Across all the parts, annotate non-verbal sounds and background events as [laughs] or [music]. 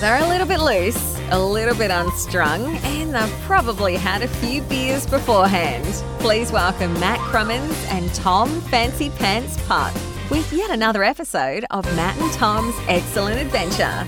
They're a little bit loose, a little bit unstrung, and they've probably had a few beers beforehand. Please welcome Matt Krumins and Tom Fancy Pants Putt with yet another episode of Matt and Tom's Excellent Adventure.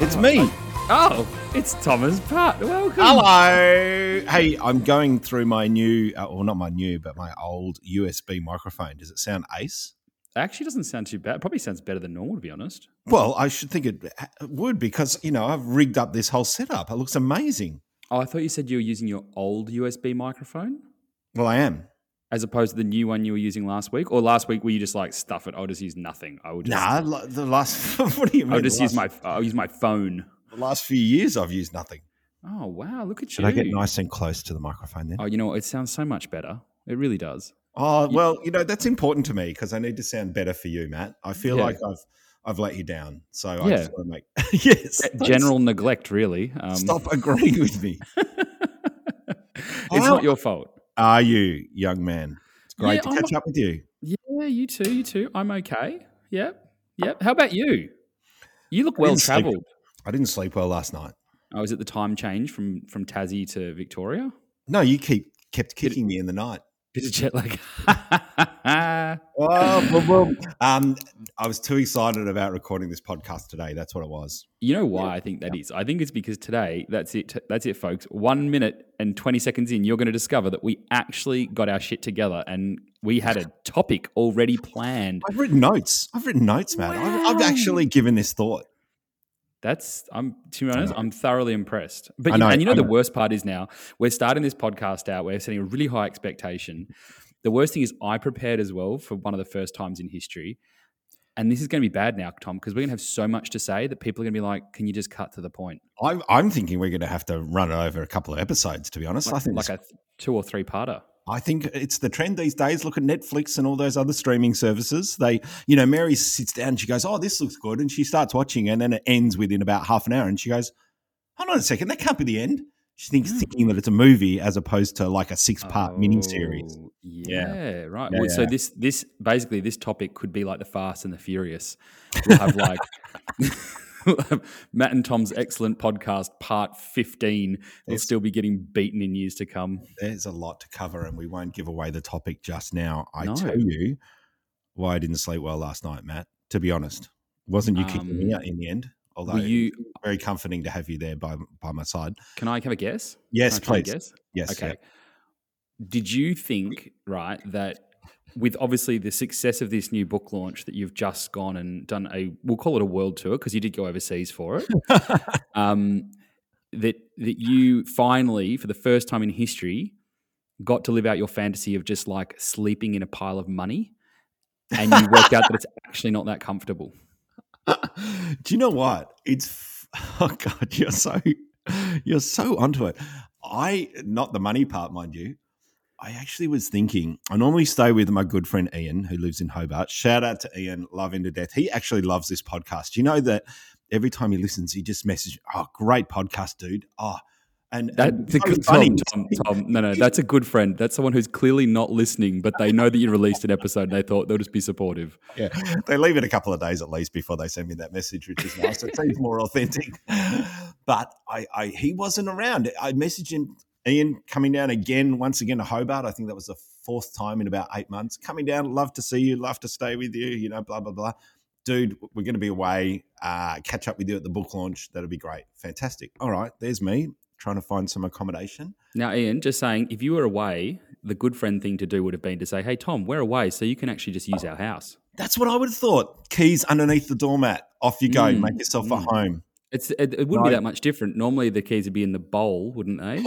It's me. Oh, it's Thomas Putt. Welcome. Hello. Hey, I'm going through my new, uh, well, not my new, but my old USB microphone. Does it sound ace? Actually, doesn't sound too bad. It probably sounds better than normal, to be honest. Well, I should think it would because, you know, I've rigged up this whole setup. It looks amazing. Oh, I thought you said you were using your old USB microphone Well, I am. as opposed to the new one you were using last week. Or last week, were you just like stuff it? I'll just use nothing. I will just. Nah, the last, [laughs] what do you mean? I'll just use my. I'll use my phone. the last few years I've used nothing. Oh wow! Look at Should you. I get nice and close to the microphone then? Oh, you know what? It sounds so much better. It really does. Oh, well, you know, that's important to me because I need to sound better for you, Matt. I feel Yeah. like I've I've let you down. So I Yeah. just want to make [laughs] yes. General neglect, really. Um, Stop agreeing with me. [laughs] it's not your fault. are you, young man? It's great Yeah, to I'm catch up with you. Yeah, you too. You too. I'm okay. Yep. Yep. How about you? You look well travelled. I didn't sleep well last night. Oh, is it the time change from from Tassie to Victoria? No, you keep kept kicking me in the night. Bit of jet lag. Oh, boom, boom. Um, I was too excited about recording this podcast today. That's what it was. you know why I think that is? I think it's because today, that's it. That's it, folks. One minute and 20 seconds in, you're going to discover that we actually got our shit together and we had a topic already planned. I've written notes. I've written notes, man. I've, I've actually given this thought. That's I'm to be honest, I'm thoroughly impressed. But I you- know, and you know I the worst part is now we're starting this podcast out. We're setting a really high expectation. The worst thing is I prepared as well for one of the first times in history. And this is going to be bad now, Tom, because we're going to have so much to say that people are going to be like, "Can you just cut to the point?" I'm, I'm thinking we're going to have to run it over a couple of episodes. To be honest, I think like a two or three parter. I think it's the trend these days. Look at Netflix and all those other streaming services. They, you know, Mary sits down and she goes, "Oh, this looks good," and she starts watching, and then it ends within about half an hour, and she goes, "Hold on a second, that can't be the end." She thinks Mm. thinking that it's a movie as opposed to like a six-part miniseries. Oh, Yeah, right. Yeah, well, So this this basically this topic could be like the Fast and the Furious. We'll have like [laughs] [laughs] [laughs] Matt and Tom's excellent podcast part fifteen. They'll There's- still be getting beaten in years to come. There's a lot to cover, and we won't give away the topic just now. I No. tell you why I didn't sleep well last night, Matt. To be honest, wasn't you kicking me Um, out in the end? Although you? very comforting to have you there by by my side. Can I have a guess? Yes, please. Guess? Yes. Okay. yeah. Did you think right that? With obviously the success of this new book launch, that you've just gone and done a, we'll call it a world tour because you did go overseas for it. [laughs] um, that that you finally, for the first time in history, got to live out your fantasy of just like sleeping in a pile of money, and you worked out that it's [laughs] actually not that comfortable. Do you know what? It's [laughs] oh god, you're so you're so onto it. I not the money part, mind you. I actually was thinking. I normally stay with my good friend Ian, who lives in Hobart. Shout out to Ian, love him to death. He actually loves this podcast. You know that every time he listens, he just messages, "Oh, great podcast, dude!" Oh, and, That's a good funny. Tom, Tom, [laughs] Tom. No, no, that's a good friend. That's someone who's clearly not listening, but they know that you released an episode and they thought they'll just be supportive. Yeah, they leave it a couple of days at least before they send me that message, which is nice. It seems more authentic. [laughs] But I, I, he wasn't around. I messaged him, Ian, coming down again, once again to Hobart. I think that was the fourth time in about eight months. Coming down, love to see you, love to stay with you. You know, blah blah blah. Dude, we're going to be away. Uh, catch up with you at the book launch. That'll be great. Fantastic. All right, there's me trying to find some accommodation. Now, Ian, just saying, if you were away, the good friend thing to do would have been to say, "Hey, Tom, we're away, so you can actually just use our house." That's what I would have thought. Keys underneath the doormat. Off you go. Mm, Make yourself a mm. home. It's it, it wouldn't No. be that much different. Normally, the keys would be in the bowl, wouldn't they?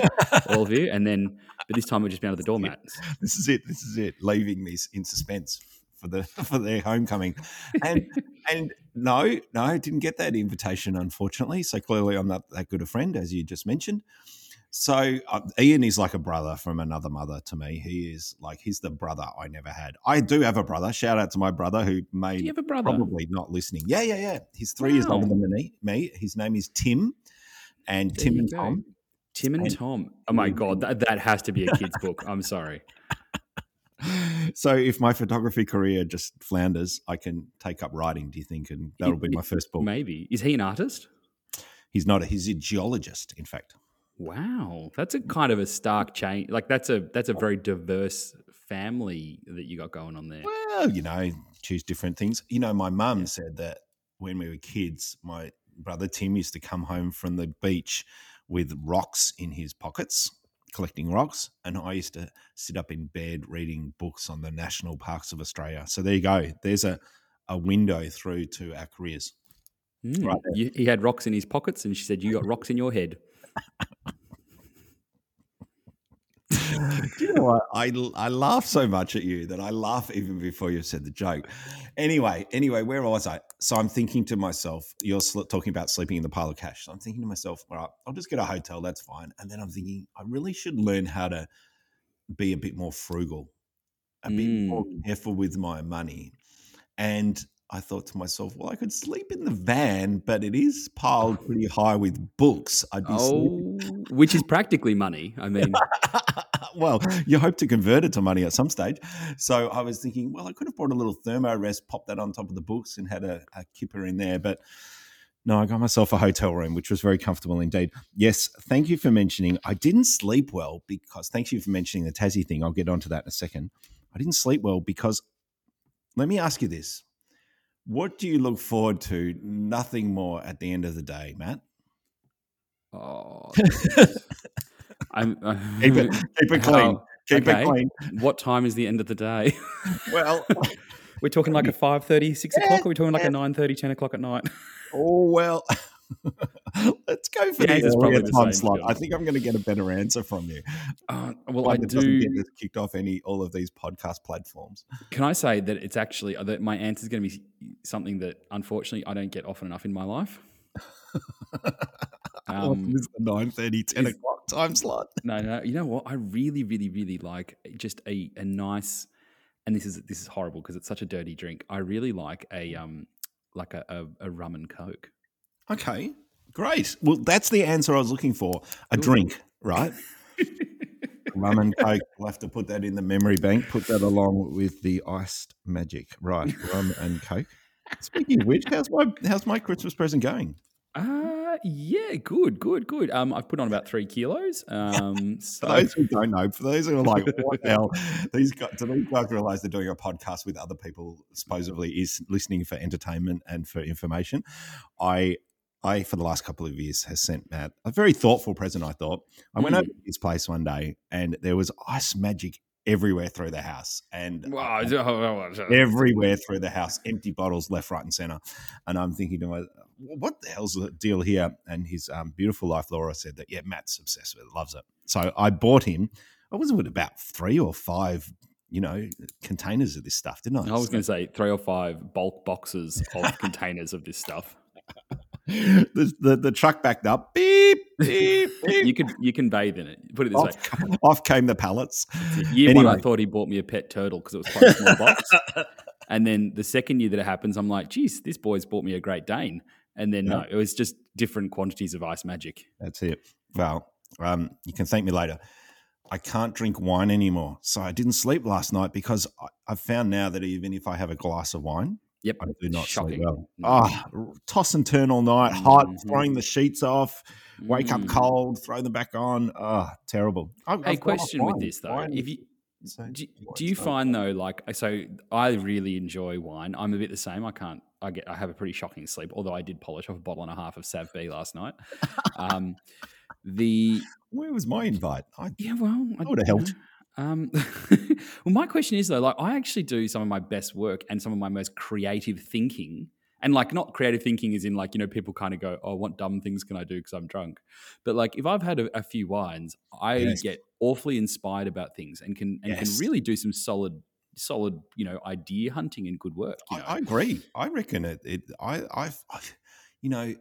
All of you, and then, but this time it would just be under the [laughs] doormat. this is it. This is it. Leaving me in suspense for the [laughs] for their homecoming, and and no, no, didn't get that invitation unfortunately. So clearly, I'm not that good a friend as you just mentioned. So uh, Ian is like a brother from another mother to me. He is like he's the brother I never had. I do have a brother. Shout out to my brother who may you have a brother? probably not listening. Yeah, yeah, yeah. He's three years older than me. Me. His name is Tim, and There Tim and go. Tom. Tim and And- Tom. Oh my god, that, that has to be a kid's book. I'm sorry. [laughs] So if my photography career just flounders, I can take up writing. Do you think? And that'll be my first book. Maybe is he an artist? He's not. A, he's a geologist, in fact. Wow, that's a kind of a stark change. Like that's a that's a very diverse family that you got going on there. Well, you know, choose different things. You know, my mum said that when we were kids, my brother Tim used to come home from the beach with rocks in his pockets, collecting rocks, and I used to sit up in bed reading books on the national parks of Australia. So there you go. There's a a window through to our careers. Mm. Right you, he had rocks in his pockets, and she said, "You got rocks in your head." Do [laughs] you know what? I, I laugh so much at you that I laugh even before you said the joke. Anyway, anyway, where was I? So I'm thinking to myself, you're sl- talking about sleeping in the pile of cash. So I'm thinking to myself, all right, I'll just get a hotel. That's fine. And then I'm thinking, I really should learn how to be a bit more frugal, a mm. bit more mm. careful with my money. And I thought to myself, well, I could sleep in the van, but it is piled [laughs] pretty high with books. I'd be oh, which is practically money. I mean, [laughs] well, you hope to convert it to money at some stage. So I was thinking, well, I could have brought a little Therm-a-Rest, popped that on top of the books, and had a, a kipper in there. But no, I got myself a hotel room, which was very comfortable indeed. Yes, thank you for mentioning. I didn't sleep well because, thank you for mentioning the Tassie thing. I'll get onto that in a second. I didn't sleep well because, let me ask you this what do you look forward to? Nothing more at the end of the day, Matt. Oh, [laughs] I'm, uh, [laughs] keep it keep it clean. keep okay. it clean. What time is the end of the day? [laughs] well, we're talking like a 5 30, 6 yeah, o'clock, or we're talking like yeah. a 9 30, 10 o'clock at night. [laughs] Oh well. Let's go for the, the earlier time slot. I think I'm going to get a better answer from you. Uh, well, I do. Get kicked off any all of these podcast platforms. Can I say that it's actually uh, that my answer is going to be something that unfortunately I don't get often enough in my life. Um, the 9 30, 10 o'clock time slot? [laughs] No, no. You know what? I really, really, really like just a, a nice, and this is this is horrible because it's such a dirty drink. I really like a um like a, a, a rum and coke. Okay, great. Well, that's the answer I was looking for. A Ooh. drink, right? [laughs] Rum and Coke. We'll have to put that in the memory bank. Put that along with the iced magic. Right, rum and Coke. Speaking of which, how's my how's my Christmas present going? Uh yeah, good, good, good. Um, I've put on about three kilos. Um, [laughs] so. for those who don't know, for those who are like, what the hell? [laughs] These guys, do these guys realize they're doing a podcast with other people? Supposedly, is listening for entertainment and for information. I I, for the last couple of years, has sent Matt a very thoughtful present. I thought I mm. went over to his place one day, and there was ice magic everywhere through the house, and wow. everywhere through the house, empty bottles left, right, and center. And I'm thinking to myself, what the hell's the deal here? And his um, beautiful wife Laura said that yeah, Matt's obsessed with it, loves it. So I bought him. I was with about three or five you know, containers of this stuff, didn't I? I was going to say three or five bulk boxes of containers of this stuff. [laughs] [laughs] the, the, the truck backed up. Beep, beep, beep. you can you can bathe in it. Put it this off, way. Off came the pallets. Year anyway. one, I thought he bought me a pet turtle because it was quite a small box. [laughs] and then the second year that it happens, I'm like, geez, this boy's bought me a Great Dane. And then yeah. no, it was just different quantities of ice magic. That's it. Well, um, you can thank me later. I can't drink wine anymore. So I didn't sleep last night because I've found now that even if I have a glass of wine, Yep. I do not Shocking. sleep well. Oh, toss and turn all night, hot, mm-hmm. throwing the sheets off, wake mm. up cold, throw them back on. Oh, terrible. A question with this though. Wine. If you so, do, do, you find though, like, so I really enjoy wine. I'm a bit the same. I can't. I get. I have a pretty shocking sleep. Although I did polish off a bottle and a half of Sav B last night. [laughs] Um, the where was my invite? I, yeah, well, I would have helped. Um, [laughs] well, my question is though, like I actually do some of my best work and some of my most creative thinking, and like not creative thinking is in like you know people kind of go, oh, what dumb things can I do because I'm drunk? But like if I've had a, a few wines, I yes. get awfully inspired about things and can and yes. can really do some solid solid you know idea hunting and good work. You know? I, I, agree. I reckon it. it I, I've, I, [sighs] you know,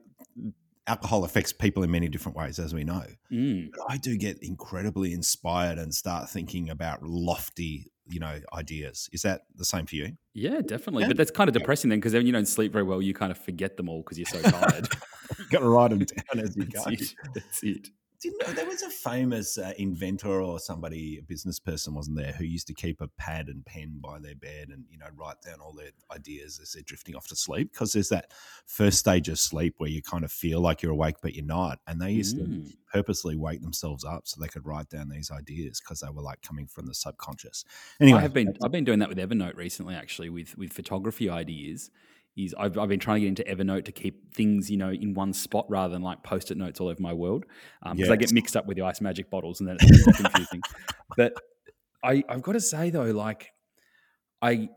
alcohol affects people in many different ways, as we know. Mm. But I do get incredibly inspired and start thinking about lofty, you know, ideas. Is that the same for you? Yeah, definitely. Yeah. But that's kind of depressing then, because then you don't sleep very well. You kind of forget them all because you're so tired. You've got to write them down as you [laughs] that's go. It. That's it. Didn't know there was a famous uh, inventor or somebody, a business person, wasn't there, who used to keep a pad and pen by their bed and you know write down all their ideas as they're drifting off to sleep. Because there's that first stage of sleep where you kind of feel like you're awake but you're not, and they used Mm. to purposely wake themselves up so they could write down these ideas because they were like coming from the subconscious. Anyway, I have been I've been doing that with Evernote recently, actually, with with photography ideas. Is I've, I've been trying to get into Evernote to keep things, you know, in one spot rather than like post-it notes all over my world, um, because I get mixed up with the ice magic bottles and then it's confusing. [laughs] but I, I've got to say though, like I,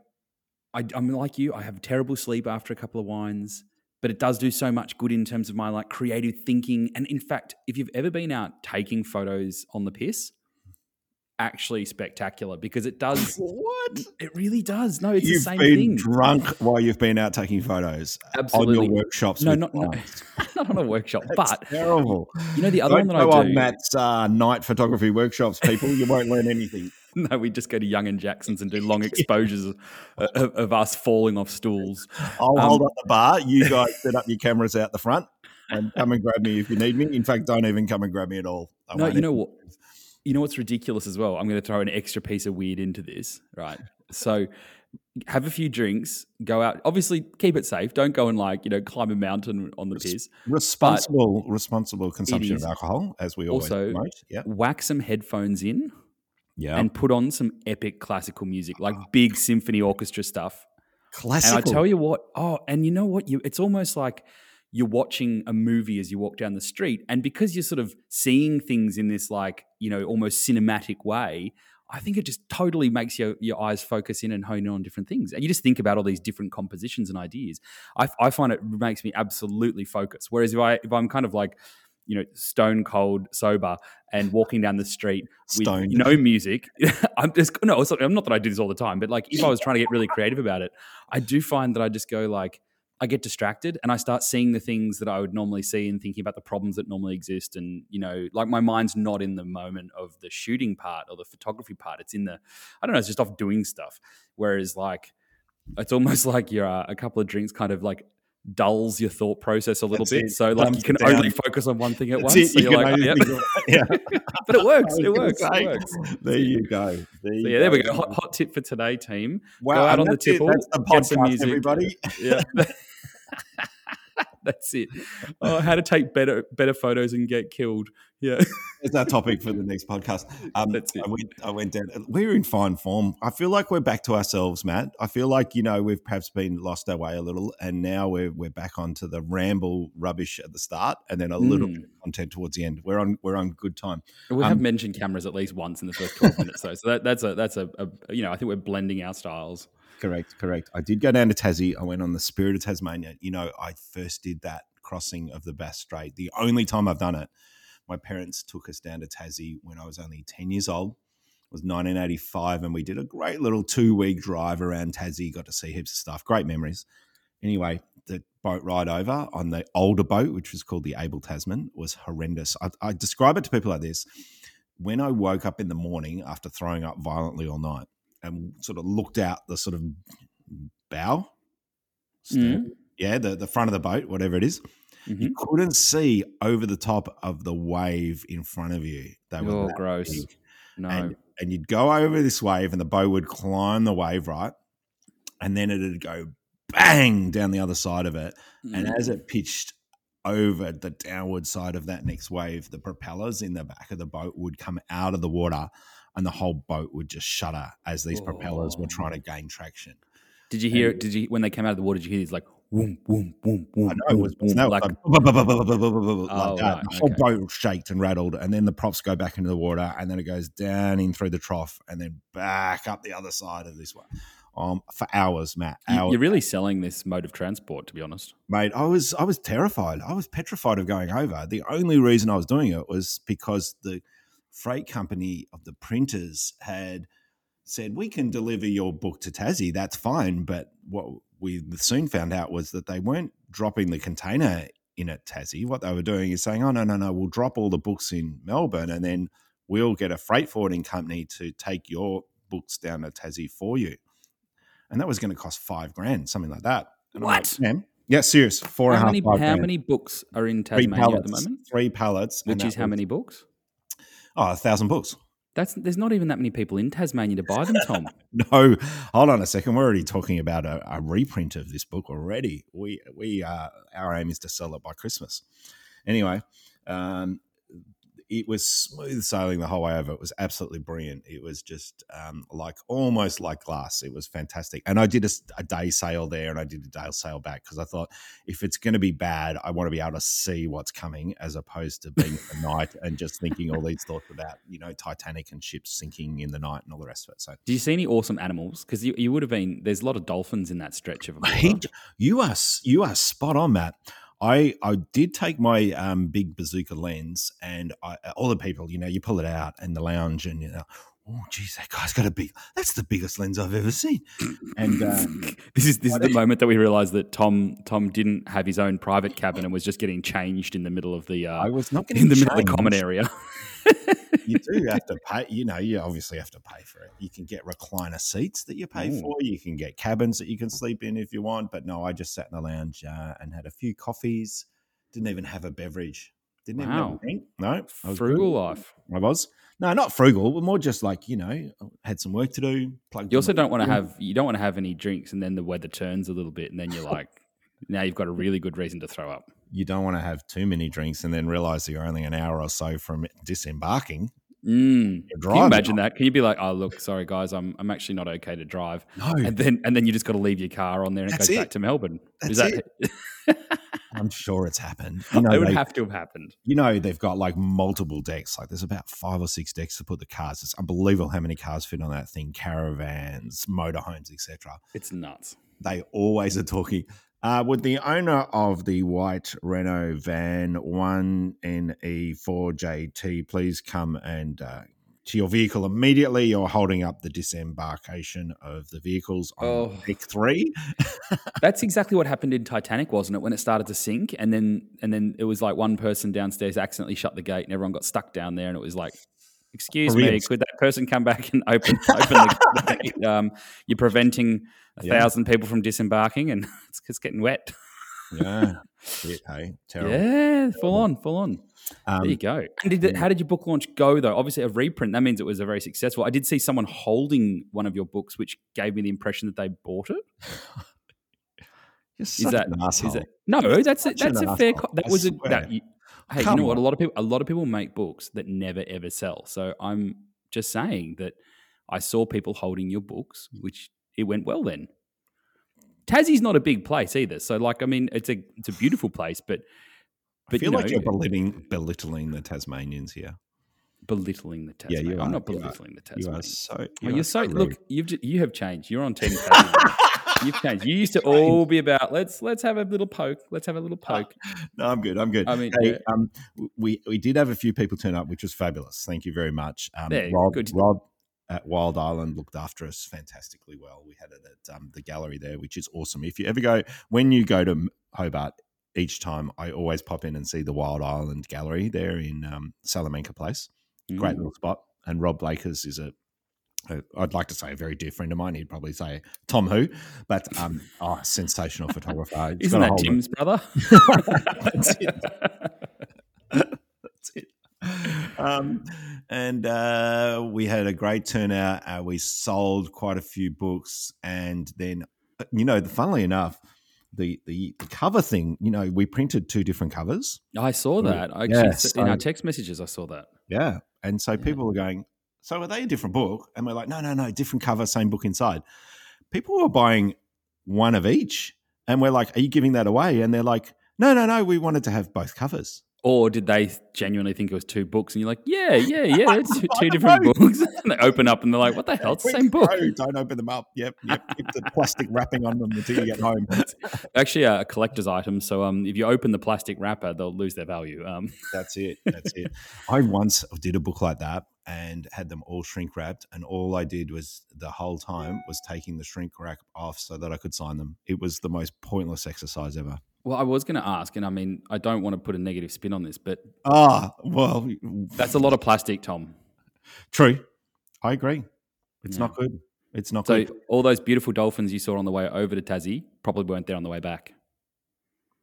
I, I'm like you. I have terrible sleep after a couple of wines, but it does do so much good in terms of my like creative thinking. And in fact, if you've ever been out taking photos on the piss, actually spectacular because it does. [laughs] what? It really does. No, it's You've the same been thing. drunk while you've been out taking photos Absolutely. on your workshops. No, not, not, [laughs] not on a workshop, That's but terrible. you know the other Don't one that go I on do. Matt's uh, night photography workshops, people. You won't learn anything. [laughs] No, we just go to Young and Jackson's and do long exposures of, of, of us falling off stools. I'll Um, hold up the bar. You guys set up your cameras out the front and come and grab me if you need me. In fact, don't even come and grab me at all. I No, you know what? You know what's ridiculous as well? I'm going to throw an extra piece of weird into this, right? So, have a few drinks, go out. Obviously, keep it safe. Don't go and like you know climb a mountain on the piss. Responsible, responsible consumption of alcohol, as we always also- promote. Yeah, Whack some headphones in yeah. and put on some epic classical music, like ah. big symphony orchestra stuff. Classical. And I tell you what, oh, and you know what? You it's almost like you're watching a movie as you walk down the street. And because you're sort of seeing things in this like, you know, almost cinematic way, I think it just totally makes your, your eyes focus in and hone in on different things. And you just think about all these different compositions and ideas. I, I find it makes me absolutely focus. Whereas if I if I'm kind of like, you know, stone cold sober and walking down the street with Stoned. no music, [laughs] I'm just no. It's not, I'm not that I do this all the time, but like if I was trying to get really creative about it, I do find that I just go like I get distracted and I start seeing the things that I would normally see and thinking about the problems that normally exist. And, you know, like my mind's not in the moment of the shooting part or the photography part. It's in the, I don't know, it's just off doing stuff. Whereas, like, it's almost [laughs] like you're uh, a couple of drinks kind of like dulls your thought process a little That's bit. it. So, like, Dumbs you can only focus on one thing at That's once. So You you're like, yep. [laughs] yeah. but it works. It [laughs] works. say, It works. There you go. There, So you yeah, there we go. Hot, hot tip for today, team. Wow, Go out on the that's it. tipple, That's the get some podcast, music. everybody. Yeah. [laughs] [laughs] That's it. Oh, how to take better better photos and get killed. Yeah. [laughs] It's our topic for the next podcast. Um, That's it. I went, I went down. We're in fine form. I feel like we're back to ourselves, Matt. I feel like you know we've perhaps been lost our way a little, and now we're we're back onto the ramble rubbish at the start, and then a little Mm. bit of content towards the end. We're on we're on good time. We have Um, mentioned cameras at least once in the first 12 minutes though. So that, that's a that's a, a you know, I think we're blending our styles. Correct, correct. I did go down to Tassie. I went on the Spirit of Tasmania. You know, I first did that crossing of the Bass Strait. The only time I've done it, my parents took us down to Tassie when I was only 10 years old. It was 1985, and we did a great little two week drive around Tassie. Got to see heaps of stuff. Great memories. Anyway, the boat ride over on the older boat, which was called the Abel Tasman, was horrendous. I, I describe it to people like this. When I woke up in the morning after throwing up violently all night and sort of looked out the sort of bow, stern, yeah, the, the front of the boat, whatever it is, Mhm. you couldn't see over the top of the wave in front of you. They were Oh, gross. big. No. And, and you'd go over this wave, and the boat would climb the wave, right? And then it'd go bang down the other side of it. And Mm. as it pitched over the downward side of that next wave, the propellers in the back of the boat would come out of the water and the whole boat would just shudder as these propellers were Oh. trying to gain traction. Did you hear? Did you when they came out of the water? Did you hear these like boom, boom, boom, boom? I know it was, no, like like, [laughs] like that. Oh, right, the whole okay. boat shaked and rattled, and then the props go back into the water, and then it goes down in through the trough, and then back up the other side of this one. Um, for hours, Matt. Hours, you're really selling this mode of transport, to be honest. mate. I was I was terrified. I was petrified of going over. The only reason I was doing it was because the freight company of the printers had said we can deliver your book to Tassie. That's fine, but what we soon found out was that they weren't dropping the container in at Tassie. What they were doing is saying, "Oh no, no, no, we'll drop all the books in Melbourne, and then we'll get a freight forwarding company to take your books down to Tassie for you." And that was going to cost five grand, something like that. And like, What? "Man, Yeah, serious. Four and a How half. many how grand. many books are in Tasmania pallets. at the moment? Three pallets. Which is how many books? Oh, a thousand books. That's there's not even that many people in Tasmania to buy them, Tom. [laughs] No, hold on a second. We're already talking about a, a reprint of this book already. We we uh, our aim is to sell it by Christmas. Anyway, um, it was smooth sailing the whole way over. It was absolutely brilliant. It was just um, like almost like glass. It was fantastic. And I did a day sail there, and I did a day sail back because I thought if it's going to be bad, I want to be able to see what's coming as opposed to being at night [laughs] and just thinking all these thoughts about you know Titanic and ships sinking in the night and all the rest of it. So Do you see any awesome animals? Because you, you would have been. There's a lot of dolphins in that stretch of. He, you are you are spot on, Matt. I I did take my um, big bazooka lens, and I, all the people, you know, you pull it out in the lounge, and you know, oh, geez, that guy's got a big. That's the biggest lens I've ever seen. And uh, [laughs] This is this is the moment that we realised that Tom Tom didn't have his own private cabin and was just getting changed in the middle of the I uh, was not getting in the middle of the common area. [laughs] You do have to [laughs] pay. You know, you obviously have to pay for it. You can get recliner seats that you pay Ooh. for. You can get cabins that you can sleep in if you want. But no, I just sat in the lounge uh, and had a few coffees. Didn't even have a beverage. Didn't even have Wow. a drink. No, I was Frugal life. I was. No, not frugal, but more just like, you know, had some work to do. Plugged You also don't want to have you don't want to have any drinks and then the weather turns a little bit and then you're like now you've got a really good reason to throw up. You don't want to have too many drinks and then realize that you're only an hour or so from disembarking. Mm. Can you imagine that? Can you be like, oh look, sorry guys, I'm I'm actually not okay to drive, No, and then and then you just got to leave your car on there and That's it goes it. back to Melbourne. That's that? [laughs] I'm sure it's happened. You know, it would they, have to have happened. you know, they've got like multiple decks. Like there's about five or six decks to put the cars. It's unbelievable how many cars fit on that thing. Caravans, motorhomes, etc. It's nuts. they always are talking. Uh, would the owner of the white Renault van 1NE4JT please come and uh, to your vehicle immediately? You're holding up the disembarkation of the vehicles on Oh. three. [laughs] That's exactly what happened in Titanic, wasn't it? When it started to sink, and then and then it was like one person downstairs accidentally shut the gate, and everyone got stuck down there, and it was like, "Excuse me, could that person come back and open open the, [laughs] the um, You're preventing a Yeah. thousand people from disembarking, and [laughs] it's, it's getting wet." Yeah. [laughs] Shit, hey, terrible. Yeah, full on, full on. Um, There you go. And did it, how did your book launch go though? Obviously, a reprint. That means it was a very successful. I did see someone holding one of your books, which gave me the impression that they bought it. You're Is that an is it? No, that's a, that's a fair. asshole, that I was a that. You, hey, you Come know what? A lot of people, a lot of people make books that never ever sell. So I'm just saying that I saw people holding your books, which it went well. Then Tassie's not a big place either. So like, I mean, it's a it's a beautiful place, but I but feel you like you are eh, belittling, belittling the Tasmanians here. belittling the Yeah, Tasmanian. you I'm are, not you are. belittling the You are so. Oh, You you're are so rude. look. You've you have changed. You're on team. [laughs] You've changed. You used to [laughs] all be about let's let's have a little poke. Let's have a little poke. [laughs] No, I'm good. I'm good. I mean, Hey, yeah. um, we we did have a few people turn up, which was fabulous. Thank you very much. Um, Yeah, Rob, good. Rob at Wild Island looked after us fantastically well. We had it at um, the gallery there, which is awesome. If you ever go, when you go to Hobart, each time I always pop in and see the Wild Island Gallery there in um, Salamanca Place. Great Mm. little spot. And Rob Blakers is a- I'd like to say a very dear friend of mine. He'd probably say Tom Who, but um, [laughs] oh, sensational photographer. He's Isn't that Jim's brother? [laughs] That's it. That's it. Um, and uh, we had a great turnout. Uh, we sold quite a few books, and then, uh, you know, funnily enough, the, the cover thing. You know, we printed two different covers. I saw that. I Yeah, actually, s- in our text messages, I saw that. Yeah, and so people were going, "So are they a different book?" And we're like, "No, no, no, different cover, same book inside." People were buying one of each, and we're like, "Are you giving that away?" And they're like, "No, no, no, we wanted to have both covers." Or did they genuinely think it was two books? And you're like, yeah, [laughs] yeah, yeah, it's two, two different know. books. [laughs] and they open up and they're like, what the hell? It's the same book. no, don't open them up. Yep, yep. Keep the plastic wrapping on them until you get home. [laughs] Actually, a collector's item. So um, if you open the plastic wrapper, they'll lose their value. Um, That's it. That's it. I once did a book like that and had them all shrink wrapped, and all I did was the whole time was taking the shrink wrap off so that I could sign them. It was the most pointless exercise ever. Well, I was going to ask, and I mean, I don't want to put a negative spin on this, but Ah, well, that's a lot of plastic, Tom. true. I agree. It's Yeah. not good. It's not good. So good. all those beautiful dolphins you saw on the way over to Tassie probably weren't there on the way back.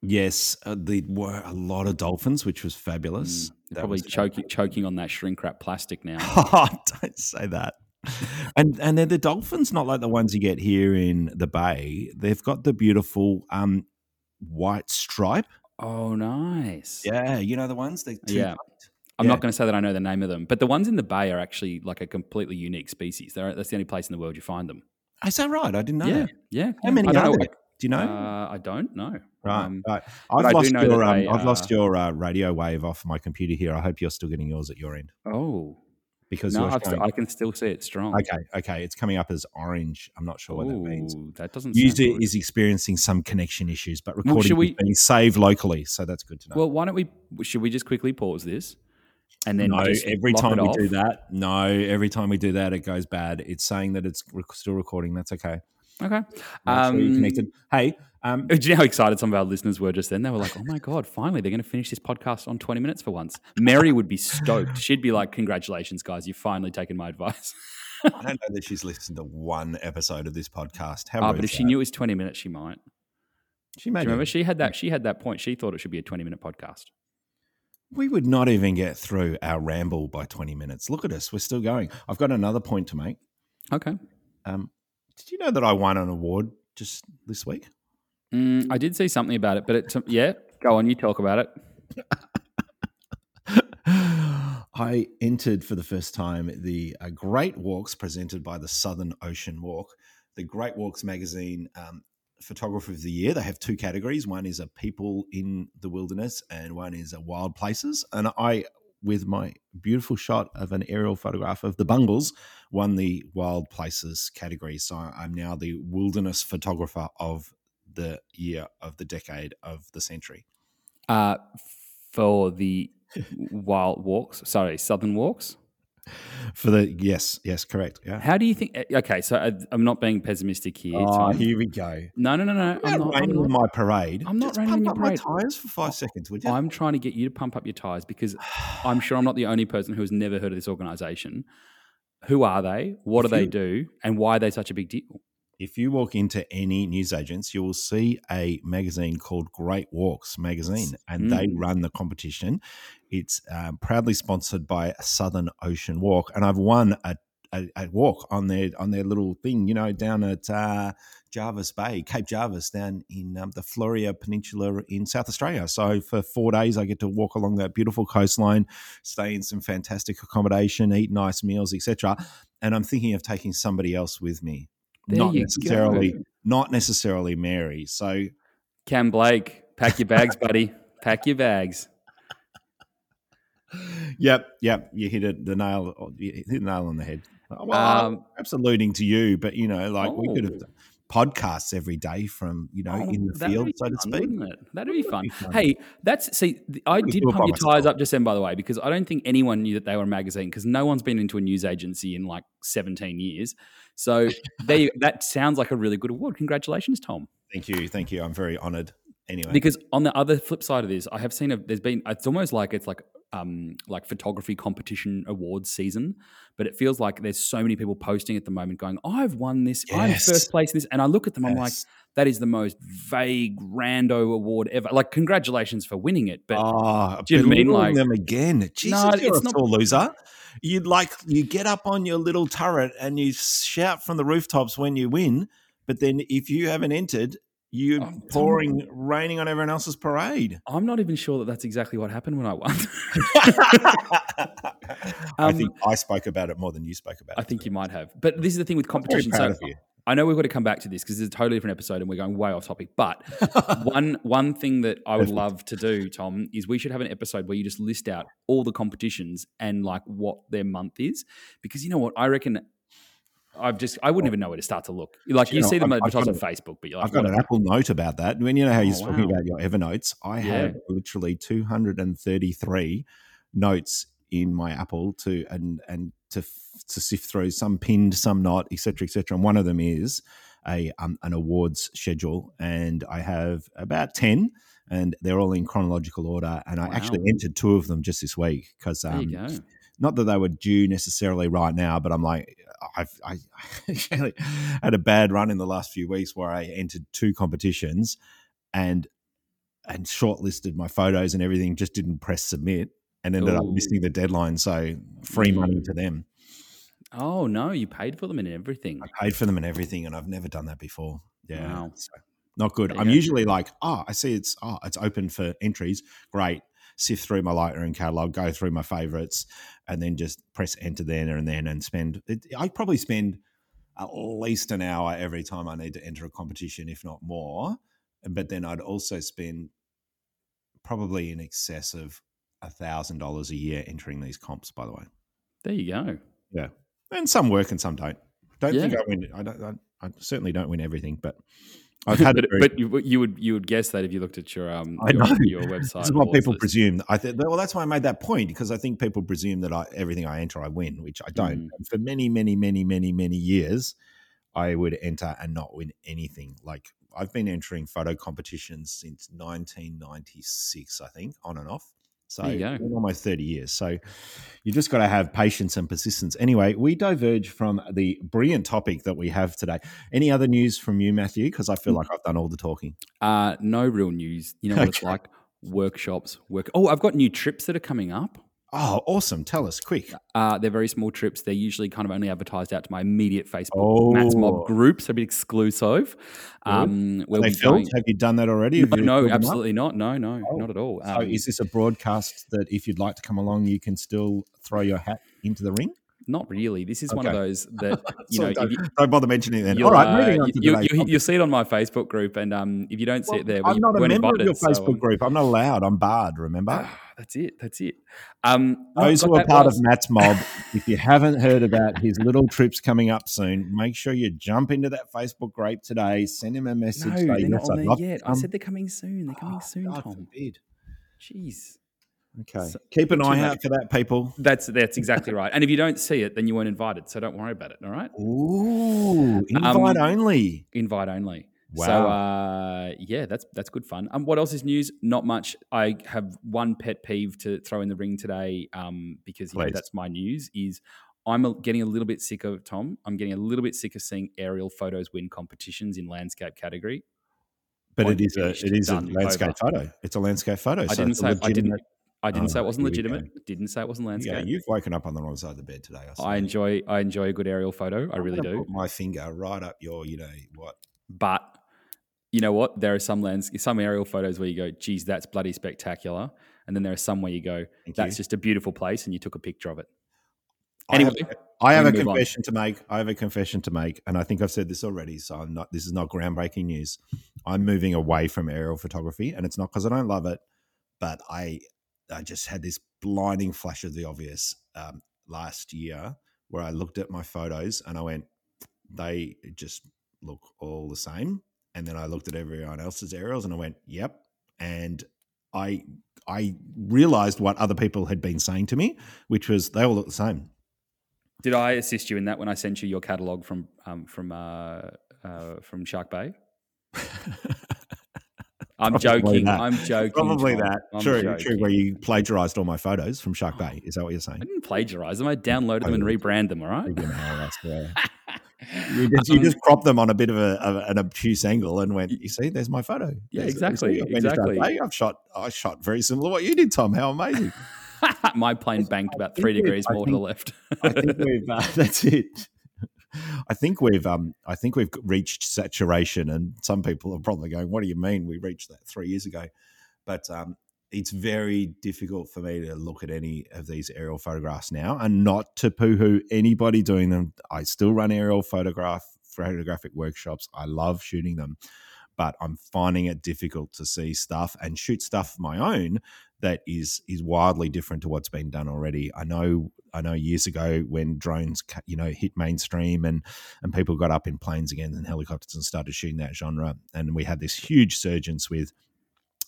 Yes, uh, there were a lot of dolphins, which was fabulous. Mm, That probably was choking choking on that shrink wrap plastic now. [laughs] Oh, don't say that. And and they're the dolphins, not like the ones you get here in the bay. They've got the beautiful um white stripe. oh, nice. Yeah, you know the ones. They Yeah. I'm not going to say that I know the name of them, but the ones in the bay are actually like a completely unique species. They're, that's the only place in the world you find them. Is that right? I didn't know. yeah, that. yeah. How many are don't there? know. Do you know? Uh, I don't know. right, Um, right. I've lost your um, I've lost your uh, radio wave off my computer here. I hope you're still getting yours at your end oh, because no, showing- I can still see it strong. Okay, okay. It's coming up as orange. I'm not sure what that means. That doesn't. User sound good. is experiencing some connection issues, but recording should is we- being saved locally, so that's good to know. Well, why don't we? Should we just quickly pause this, and then no, every time we off? do that, no, every time we do that, it goes bad. It's saying that it's rec- still recording. That's okay. Okay. Make sure Um, connected. Hey, um, [laughs] Do you know how excited some of our listeners were just then? They were like, "Oh my god, finally they're going to finish this podcast on twenty minutes for once." Mary would be stoked. [laughs] She'd be like, "Congratulations, guys! You've finally taken my advice." I don't [laughs] know that she's listened to one episode of this podcast. How Oh, but if is she knew it was twenty minutes, she might. she you remember she had that? She had that point. She thought it should be a twenty-minute podcast. We would not even get through our ramble by 20 minutes. Look at us. We're still going. I've got another point to make. Okay. Um, did you know that I won an award just this week? Mm, I did see something about it, but it. Yeah, go on. You talk about it. [laughs] I entered for the first time the uh, Great Walks presented by the Southern Ocean Walk. The Great Walks magazine um, photographer of the year. They have two categories. One is a people in the wilderness, and one is a wild places. And I, with my beautiful shot of an aerial photograph of the Bungles, won the wild places category. So I'm now the wilderness photographer of the year of the decade of the century. Uh, for the wild walks, sorry, southern walks. For the yes, yes, correct. Yeah. How do you think? eh, Okay, so I, I'm not being pessimistic here. Oh, Tom. here we go. No, no, no, no. I'm I'm not, I'm not- my parade. I'm not Just raining pump your up parade. my tires for five seconds, would you? I'm trying to get you to pump up your tires because [sighs] I'm sure I'm not the only person who has never heard of this organization. Who are they? What do they do? And why are they such a big deal? If you walk into any newsagents, you will see a magazine called Great Walks Magazine, and they Mm. run the competition. It's um, proudly sponsored by Southern Ocean Walk, and I've won a, a, a walk on their on their little thing, you know, down at uh, Jervis Bay, Cape Jervis, down in um, the Fleurieu Peninsula in South Australia. So for four days, I get to walk along that beautiful coastline, stay in some fantastic accommodation, eat nice meals, etc. And I'm thinking of taking somebody else with me There not necessarily go. not necessarily Mary. So Cam Blake, pack your bags, [laughs] buddy. Pack your bags. yep, yep, you hit it the nail you hit the nail on the head. Well, Um, perhaps alluding to you, but you know, like we could have Oh. done podcasts every day from you know Oh, in the field, so to speak. wouldn't it? That'd be fun. be fun. Hey, that's see. I did pump your tires up just then, by the way, because I don't think anyone knew that they were a magazine because no one's been into a news agency in like 17 years. So they that sounds like a really good award. Congratulations, Tom. Thank you, thank you. I'm very honoured. Anyway, Because on the other flip side of this, I have seen a, there's been it's almost like it's like um like photography competition awards season, but it feels like there's so many people posting at the moment going, I've won this, I'm first place in this, and I look at them, I'm like, that is the most vague rando award ever. Like, congratulations for winning it, but oh, do you mean? Like- them again? Jesus, No, you're it's a not- loser. You like you get up on your little turret and you shout from the rooftops when you win, but then if you haven't entered, you're Oh, pouring, raining on everyone else's parade. I'm not even sure that that's exactly what happened when I won. [laughs] I Um, think I spoke about it more than you spoke about it. I think you might have, but this is the thing with I'm competition. So. I know we've got to come back to this because it's a totally different episode and we're going way off topic. But [laughs] one one thing that I would love to do, Tom, is we should have an episode where you just list out all the competitions and like what their month is. Because you know what, I reckon I've just I wouldn't even know where to start to look. Like you, you know, see them advertised on Facebook, but you're like, I've got an Apple Note about that. When you know how you're Oh, talking wow. about your Evernotes, I Yeah. have literally 233 notes in my Apple to and and to to sift through, some pinned, some not, etc., etc. And one of them is a um, an awards schedule, and I have about ten, and they're all in chronological order. And I actually entered two of them just this week because there um, you go. Not that they were due necessarily right now, but I'm like, I've I [laughs] actually had a bad run in the last few weeks where I entered two competitions, and and shortlisted my photos and everything. Just didn't press submit and ended up missing the deadline. So free money Mm. to them. Oh no, you paid for them and everything. I paid for them and everything, and I've never done that before. Yeah, Wow. so not good. I'm go. usually like, oh, I see it's oh, it's open for entries. Great. Sift through my Lightroom catalog, go through my favorites, and then just press enter there and then and spend. It, I probably spend uh, at least an hour every time I need to enter a competition, if not more. But then I'd also spend probably in excess of a thousand dollars a year entering these comps. By the way. There you go. Yeah, and some work and some don't. Don't think I win. I don't. I, I certainly don't win everything, but I've had. but but you, you would you would guess that if you looked at your um your, your [laughs] website. this is what people list. presume. I think. Well, that's why I made that point because I think people presume that I, everything I enter, I win, which I don't. Mm. For many, many, many, many, many years, I would enter and not win anything. Like I've been entering photo competitions since 1996, I think, on and off. So There you go. almost 30 years. So you just got to have patience and persistence. Anyway, we diverge from the brilliant topic that we have today. Any other news from you, Matthew? Because I feel like I've done all the talking. Uh, no real news. You know what it's like. Workshops, work. Oh, I've got new trips that are coming up. Oh, awesome. Tell us quick. Uh, they're very small trips. They're usually kind of only advertised out to my immediate Facebook Matt's Oh. Mob group, so a bit exclusive. Um, we'll they filmed? Have you done that already? No, no, filled them up? absolutely not. No, no, Oh. not at all. So Um, is this a broadcast that if you'd like to come along, you can still throw your hat into the ring? Not really. This is one of those [laughs] that you So know. don't, if you, don't bother mentioning it you'll, All right, uh, moving on to you, today's you, will see it on my Facebook group, and um, if you don't see Well, it there, well, I'm not a member invited, of your Facebook um, group. I'm not allowed. I'm barred, remember? ah, that's it. That's it. Um, Those who are part was- of Matt's [laughs] mob, if you haven't heard about his little trips coming up soon, make sure you jump into that Facebook group today. Send him a message. No, they're yes, not on I'd there yet. I said they're coming soon. They're coming Oh, soon, God Tom. forbid. Jeez. Okay. So- Keep an eye much- out for that, people. That's that's exactly right. And if you don't see it, then you weren't invited. So don't worry about it. All right. Ooh, invite only. Invite only. So Wow. uh, yeah, that's that's good fun. Um, what else is news? Not much. I have one pet peeve to throw in the ring today, um, because know, that's my news. Is I'm getting a little bit sick of Tom. I'm getting a little bit sick of seeing aerial photos win competitions in landscape category. But it is a it is a landscape over. photo. It's a landscape photo. I so didn't say I didn't. I didn't Oh, say it wasn't legitimate. Didn't say it wasn't Yeah, landscape. you've woken up on the wrong side of the bed today. I, I enjoy I enjoy a good aerial photo. I I'm really do. Put my finger right up your, you know what? But you know what? There are some lands, some aerial photos where you go, "Geez, that's bloody spectacular," and then there are some where you go, Thank "That's you. just a beautiful place," and you took a picture of it. I have, Anyway, I have a move on. confession to make. I have a confession to make, and I think I've said this already. So I'm not. This is not groundbreaking news. I'm moving away from aerial photography, and it's not because I don't love it, but I, I just had this blinding flash of the obvious um, last year where I looked at my photos and I went, they just look all the same. And then I looked at everyone else's aerials and I went, yep. And I I realized what other people had been saying to me, which was they all look the same. Did I assist you in that when I sent you your catalog from um, from uh, uh, from Shark Bay? [laughs] I'm joking. that. I'm joking. Probably Tom. that. I'm true, joking. true. Where you plagiarized all my photos from Shark Bay. Is that what you're saying? I didn't plagiarize them. I downloaded them and Oh, rebrand them. All right. You know, I swear. You just, you Um, just cropped them on a bit of a, of an obtuse angle and went, you see, there's my photo. Yeah, There's- exactly, see, I've been to Shark exactly. Bay. I've shot, I shot very similar to what you did, Tom. How amazing. [laughs] My plane banked about three degrees more to the left. I think we've uh, [laughs] that's it. I think we've um I think we've reached saturation, and some people are probably going, "What do you mean we reached that three years ago?" But um, it's very difficult for me to look at any of these aerial photographs now, and not to poo-hoo anybody doing them. I still run aerial photograph photographic workshops. I love shooting them, but I'm finding it difficult to see stuff and shoot stuff my own that is is wildly different to what's been done already. I know I know years ago when drones you know hit mainstream and and people got up in planes again and helicopters and started shooting that genre and we had this huge surgence with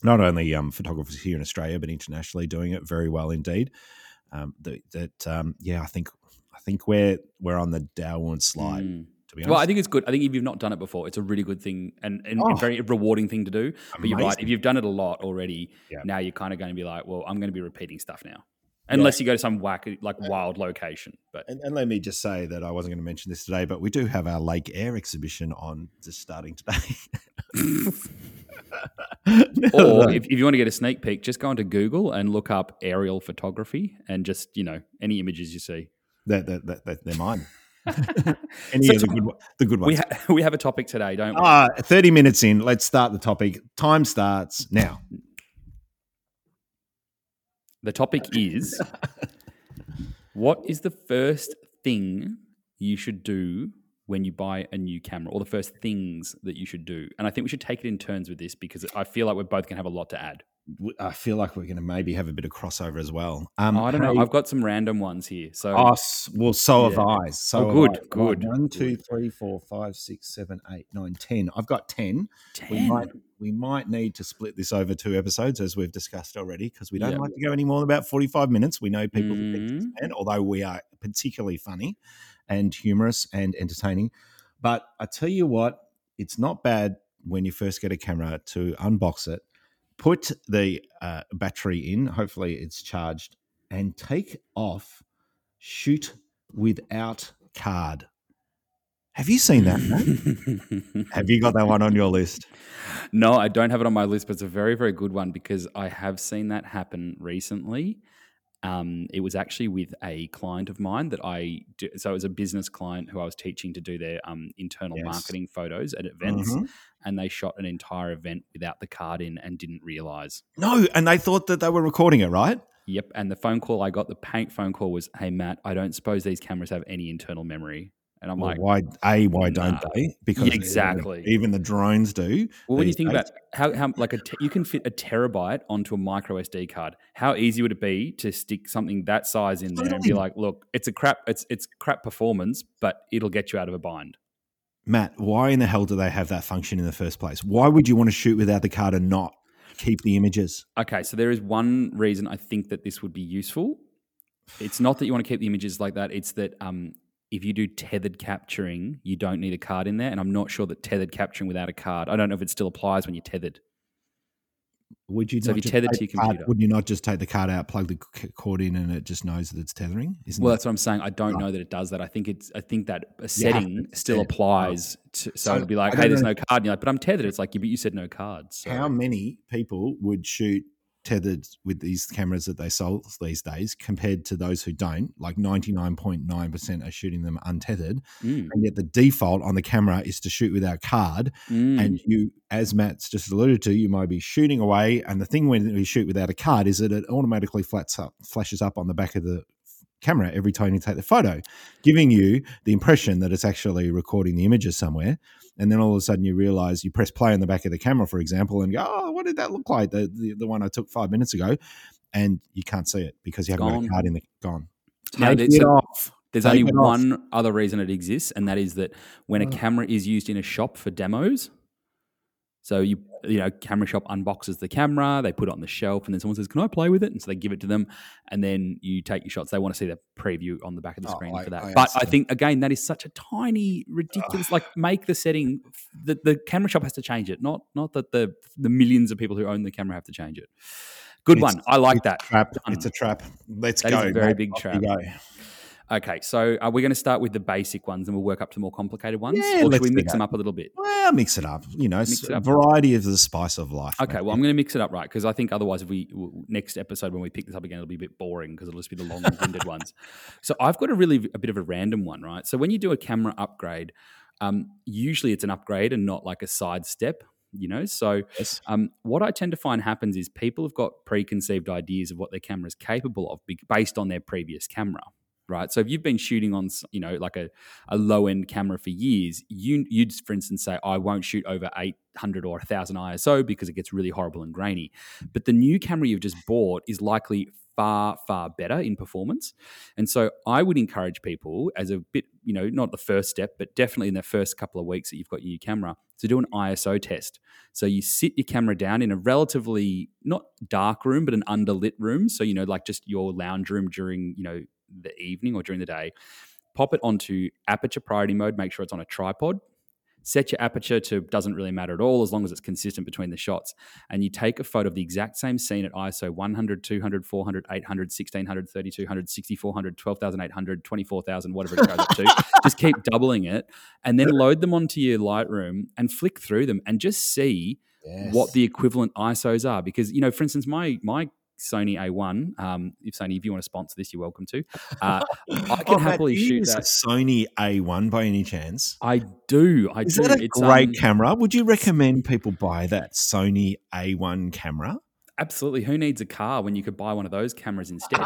not only um, photographers here in Australia but internationally doing it very well indeed. Um, that that um, yeah, I think I think we're we're on the downward slide. Mm. To be honest, Well, I think it's good. I think if you've not done it before, it's a really good thing and, and a Oh. very rewarding thing to do. But you're right. If you've done it a lot already, Yeah. now you're kind of going to be like, well, I'm going to be repeating stuff now. Unless you go to some whack, like wild location. But And, and let me just say that I wasn't going to mention this today, but we do have our Lake Eyre exhibition on just starting today. [laughs] or if, if you want to get a sneak peek, just go onto Google and look up aerial photography and just you know any images you see. that, that, that, that they're mine. [laughs] [laughs] Any So of the good, one- the good We ones. ha- we have a topic today, don't we? Ah, 30 minutes in. Let's start the topic. Time starts now. The topic [laughs] is what is the first thing you should do when you buy a new camera, or the first things that you should do? And I think we should take it in turns with this because I feel like we're both going to have a lot to add. I feel like we're going to maybe have a bit of crossover as well. Um, I don't know. I've got some random ones here. So Oh, well, so have Yeah. I. So Oh, good, good, One, two, three, four, five, six, seven, eight, nine, ten. I've got ten. ten. We might we might need to split this over two episodes, as we've discussed already, because we don't Yep. like to go any more than about forty-five minutes. We know people can Mhm. and although we are particularly funny and humorous and entertaining. But I tell you what, it's not bad when you first get a camera to unbox it, put the uh, battery in, hopefully it's charged, and take off, shoot without card. Have you seen that? [laughs] Have you got that one on your list? no, I don't have it on my list, but it's a very, very good one because I have seen that happen recently. Um, it was actually with a client of mine that I do, so it was a business client who I was teaching to do their um, internal Yes. marketing photos at events, Mhm. and they shot an entire event without the card in and didn't realize. No, and they thought that they were recording it, right? Yep, and the phone call I got, the paint phone call was, "Hey Matt, I don't suppose these cameras have any internal memory," and I'm Well, like, why? A, why don't they? Because even- Exactly. even the drones do. Well, when you think days. about how, how like a te- you can fit a terabyte onto a micro SD card, how easy would it be to stick something that size in there and be like, look, it's a crap, it's it's crap performance, but it'll get you out of a bind. Matt, why in the hell do they have that function in the first place? Why would you want to shoot without the card and not keep the images? Okay, so there is one reason I think that this would be useful. It's not that you want to keep the images like that. It's that um, if you do tethered capturing, you don't need a card in there, and I'm not sure that tethered capturing without a card. I don't know if it still applies when you're tethered. Would you? So if you just tether take to your card- computer. would you not just take the card out, plug the cord in, and it just knows that it's tethering? Isn't Well, that that's what I'm saying. I don't Right. know that it does that. I think it's. I think that a setting to still applies. To, so, So, it'd be like, hey, there's know- no card. And you're like, but I'm tethered. It's like, yeah, but you said no cards. So. how many people would shoot tethered with these cameras that they sell these days compared to those who don't? Like ninety nine point nine percent are shooting them untethered, Mm, and yet the default on the camera is to shoot without card. mm. and you, as Matt's just alluded to, you might be shooting away, and the thing when you shoot without a card is that it automatically flats up, flashes up on the back of the camera every time you take the photo, giving you the impression that it's actually recording the images somewhere. And then all of a sudden you realize you press play on the back of the camera, for example, and go, "Oh, what did that look like? The the, the one I took five minutes ago." And you can't see it because you haven't got a card in the gone. Now, Take there's it off. There's Take only it off. one other reason it exists, and that is that when a camera is used in a shop for demos, so you you know, camera shop unboxes the camera, they put it on the shelf, and then someone says, "Can I play with it?" And so they give it to them, and then you take your shots. They want to see the preview on the back of the Oh, screen I- for that. I but I think again, that is such a tiny, ridiculous. like, make the setting. The, the camera shop has to change it, not not that the the millions of people who own the camera have to change it. Good It's- one. I like that. trap. Done. It's a trap. Let's That is go. a very Matt. big Off trap. Okay, so uh, we're going to start with the basic ones, and we'll work up to more complicated ones. Yeah, or should we mix them up a little bit? Well, mix it up. You know, Mix it up. variety of the spice of life. Okay, mate. well, I'm going to mix it up right because I think otherwise, if we next episode when we pick this up again, it'll be a bit boring because it'll just be the long-winded ones. [laughs] So I've got a really a bit of a random one, right? So when you do a camera upgrade, um, usually it's an upgrade and not like a side step. You know, so Yes. um, what I tend to find happens is people have got preconceived ideas of what their camera is capable of based on their previous camera, right? So if you've been shooting on, you know, like a, a low end camera for years, you you'd for instance say, I won't shoot over 800 or 1000 ISO because it gets really horrible and grainy. But the new camera you've just bought is likely far far better in performance and so i would encourage people as a bit you know not the first step but definitely in the first couple of weeks that you've got your new camera to do an iso test so you sit your camera down in a relatively not dark room, but an underlit room. So you know, like just your lounge room during you know the evening or during the day. Pop it onto aperture priority mode. Make sure it's on a tripod. Set your aperture to doesn't really matter at all as long as it's consistent between the shots. And you take a photo of the exact same scene at ISO 100, 200, 400, 800, 1600, 3200, 6400, 12800, 24,000, whatever it goes up to. [laughs] Just keep doubling it and then load them onto your Lightroom and flick through them and just see what the equivalent ISOs are. Because you know, for instance, my my Sony A1, um, if Sony, if you want to sponsor this, you're welcome to. Uh, I [laughs] can Matt, happily shoot that. Sony A1 by any chance? I do. I Is do. that a It's, great um, camera? Would you recommend people buy that Sony A1 camera? Absolutely. Who needs a car when you could buy one of those cameras instead?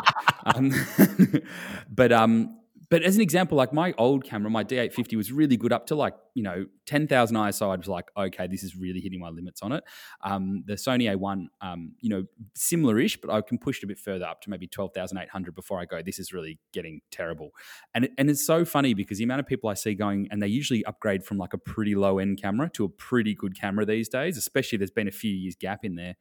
um, [laughs] but um, but as an example, like my old camera, my D850 was really good up to like you know 10,000 ISO. I was like, okay, this is really hitting my limits on it. Um, the Sony A1, um, you know, similar-ish, but I can push it a bit further up to maybe 12,800 before I go. This is really getting terrible. And and it's so funny because the amount of people I see going and they usually upgrade from like a pretty low end camera to a pretty good camera these days, especially there's been a few years gap in there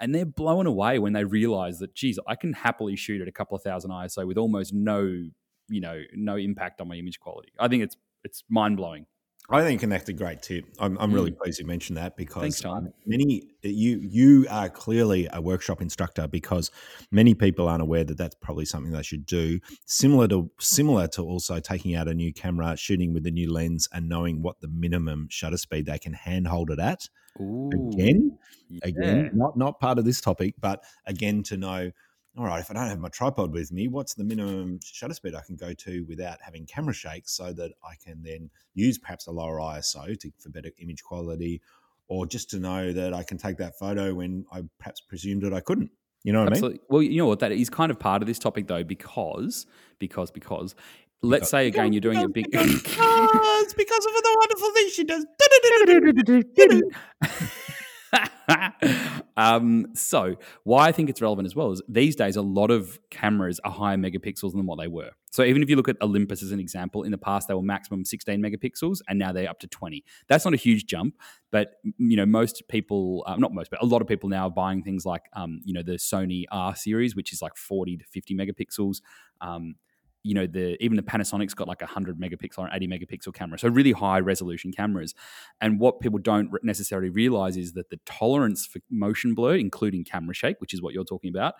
and they're blown away when they realize that geez i can happily shoot at a couple of thousand iso with almost no you know no impact on my image quality i think it's it's mind-blowing I think that's a great tip. I'm, I'm really pleased you mentioned that because Mm. Thanks, many you you are clearly a workshop instructor because many people aren't aware that that's probably something they should do. Similar to similar to also taking out a new camera, shooting with a new lens, and knowing what the minimum shutter speed they can handhold it at. Ooh, Again, yeah. again, not not part of this topic, but again to know. All right, if I don't have my tripod with me, what's the minimum shutter speed I can go to without having camera shake, so that I can then use perhaps a lower ISO to, for better image quality, or just to know that I can take that photo when I perhaps presumed that I couldn't. You know what I mean? absolutely well you know what that is kind of part of this topic though because because because let's Because- say again you're doing a big because, because because of the wonderful thing she does. [laughs] [laughs] um, so why I think it's relevant as well is these days a lot of cameras are higher megapixels than what they were. So even if you look at Olympus as an example, in the past they were maximum 16 megapixels, and now they're up to 20. That's not a huge jump, but you know most people, uh, not most, but a lot of people now are buying things like um, you know the Sony R series, which is like 40 to 50 megapixels. Um, you know the even the Panasonic's got like a 100 megapixel or 80 megapixel camera, so really high resolution cameras. And what people don't necessarily realize is that the tolerance for motion blur, including camera shake, which is what you're talking about,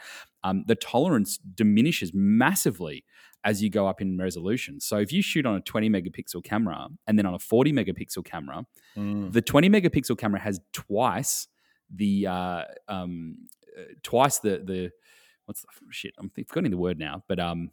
um, the tolerance diminishes massively as you go up in resolution. So if you shoot on a 20 megapixel camera and then on a 40 megapixel camera, Mm. the 20 megapixel camera has twice the uh, um, uh, twice the the what's the shit? I'm forgetting the word now, but um,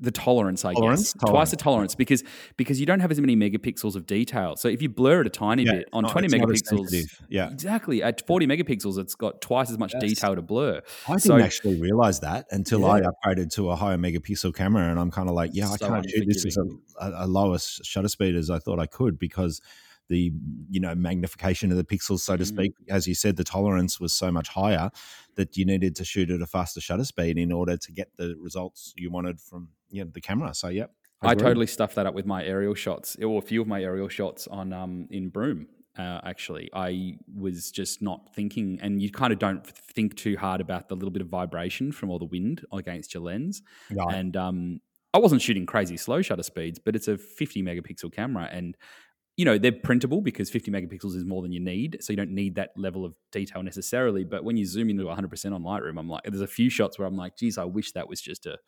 the tolerance, I Tolerance? guess, twice the tolerance because because you don't have as many megapixels of detail. So if you blur it a tiny Yeah, bit on not- 20 it's not as megapixels. Yeah. exactly at 40 megapixels, it's got twice as much Yes. detail to blur. I didn't So- actually realize that until I upgraded to a higher megapixel camera, and I'm kind of like, yeah, I So can't do this as a, a, a lowest shutter speed as I thought I could because the you know magnification of the pixels, so to Mm. speak, as you said, the tolerance was so much higher that you needed to shoot at a faster shutter speed in order to get the results you wanted from you know, the camera. So, yep, I agree. totally stuffed that up with my aerial shots, or a few of my aerial shots on um, in Broome. Uh, actually, I was just not thinking, and you kind of don't think too hard about the little bit of vibration from all the wind against your lens. Right. And um, I wasn't shooting crazy slow shutter speeds, but it's a 50 megapixel camera, and you know they're printable because 50 megapixels is more than you need, so you don't need that level of detail necessarily. But when you zoom into 100 percent on Lightroom, I'm like, there's a few shots where I'm like, geez, I wish that was just a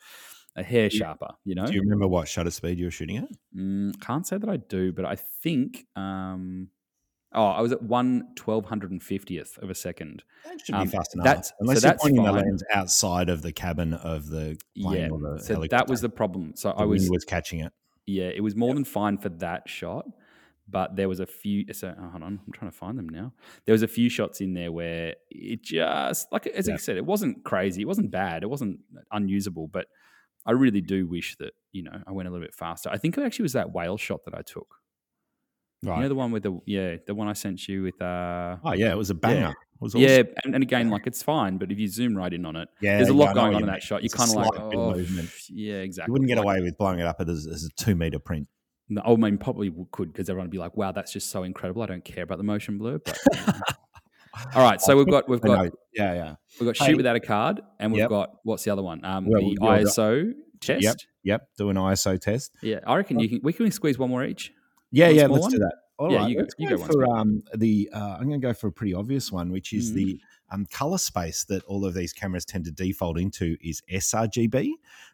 a hair sharper, you know. Do you remember what shutter speed you were shooting at? Mm, can't say that I do, but I think. Um, oh, I was at one twelve hundred and fiftieth of a second. That should Um, be fast enough. that's- so you're pointing the fine. lens outside of the cabin of the plane Yeah, or the so helicopter. that was the problem. So the I was, was catching it. yeah, it was more than fine for that shot, but there was a few. So oh, hold on, I'm trying to find them now. There was a few shots in there where it just like as Yeah. I said, it wasn't crazy, it wasn't bad, it wasn't unusable, but I really do wish that you know I went a little bit faster. I think it actually was that whale shot that I took. Right. You know the one with the yeah, the one I sent you with uh oh yeah, it was a banger. Was awesome. Yeah, and, and again, like it's fine, but if you zoom right in on it, Yeah, there's a lot going on you in mean. that shot. You're kind of like, slight bit of oh, movement. yeah, exactly. You wouldn't get Like, away with blowing it up as, as a two meter print. No, I mean, probably could because everyone would be like, "Wow, that's just so incredible." I don't care about the motion blur, but [laughs] all right. So we've got we've got yeah, yeah. we've got Hey. shoot without a card, and we've Yep. got what's the other one? Um, Well, the. ISO test. Yep. Yep. Do an ISO test. Yeah, I reckon you can. We can squeeze one more each. Yeah, One yeah. Let's one? do that. All Yeah, right, you go- let's you go, go for um, the. Uh, I'm going to go for a pretty obvious one, which is Mhm. the um, color space that all of these cameras tend to default into is sRGB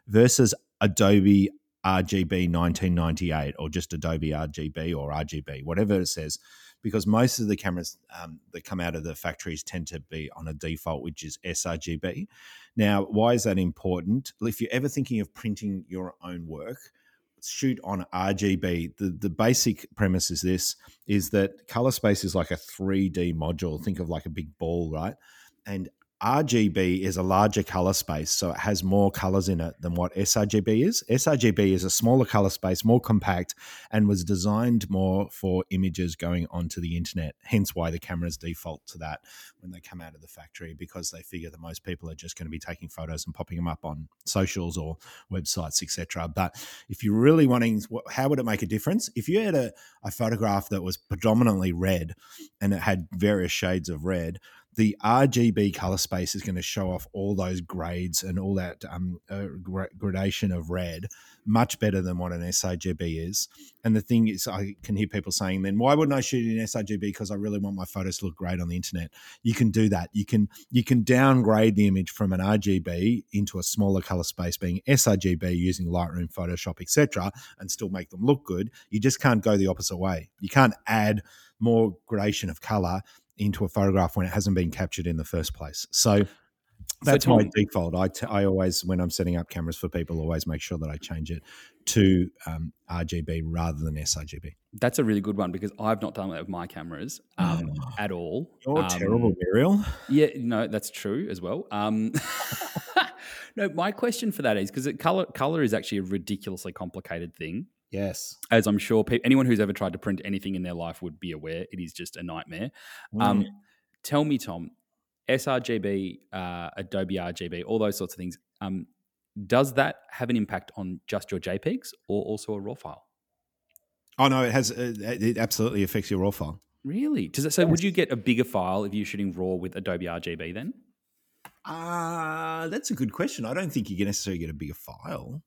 versus Adobe RGB 1998 or just Adobe RGB or RGB, whatever it says, because most of the cameras um, that come out of the factories tend to be on a default, which is sRGB. Now, why is that important? If you're ever thinking of printing your own work, shoot on RGB. The the basic premise is this is that color space is like a 3D module. Think of like a big ball, right? And RGB is a larger color space, so it has more colors in it than what sRGB is. sRGB is a smaller color space, more compact, and was designed more for images going onto the internet. Hence why the cameras default to that when they come out of the factory, because they figure that most people are just going to be taking photos and popping them up on socials or websites, etc. But if you're really wanting, how would it make a difference? If you had a, a photograph that was predominantly red and it had various shades of red, the RGB color space is going to show off all those grades and all that um, uh, gradation of red much better than what an sRGB is. And the thing is, I can hear people saying, then why wouldn't I shoot in sRGB? Because I really want my photos to look great on the internet. You can do that. You can you can downgrade the image from an RGB into a smaller color space, being sRGB using Lightroom, Photoshop, etc., and still make them look good. You just can't go the opposite way. You can't add more gradation of color into a photograph when it hasn't been captured in the first place. So that's so my default. I, t- I always, when I'm setting up cameras for people, always make sure that I change it to um, RGB rather than sRGB. That's a really good one because I've not done that with my cameras um, oh, at all. You're um, terrible, Muriel. Yeah, no, that's true as well. Um, [laughs] no, my question for that is because color color is actually a ridiculously complicated thing. Yes. As I'm sure pe- anyone who's ever tried to print anything in their life would be aware, it is just a nightmare. Mm. Um, tell me, Tom, sRGB, uh, Adobe RGB, all those sorts of things, um, does that have an impact on just your JPEGs or also a RAW file? Oh, no, it has. Uh, it absolutely affects your RAW file. Really? Does it? So, yes. would you get a bigger file if you're shooting RAW with Adobe RGB then? Uh, that's a good question. I don't think you can necessarily get a bigger file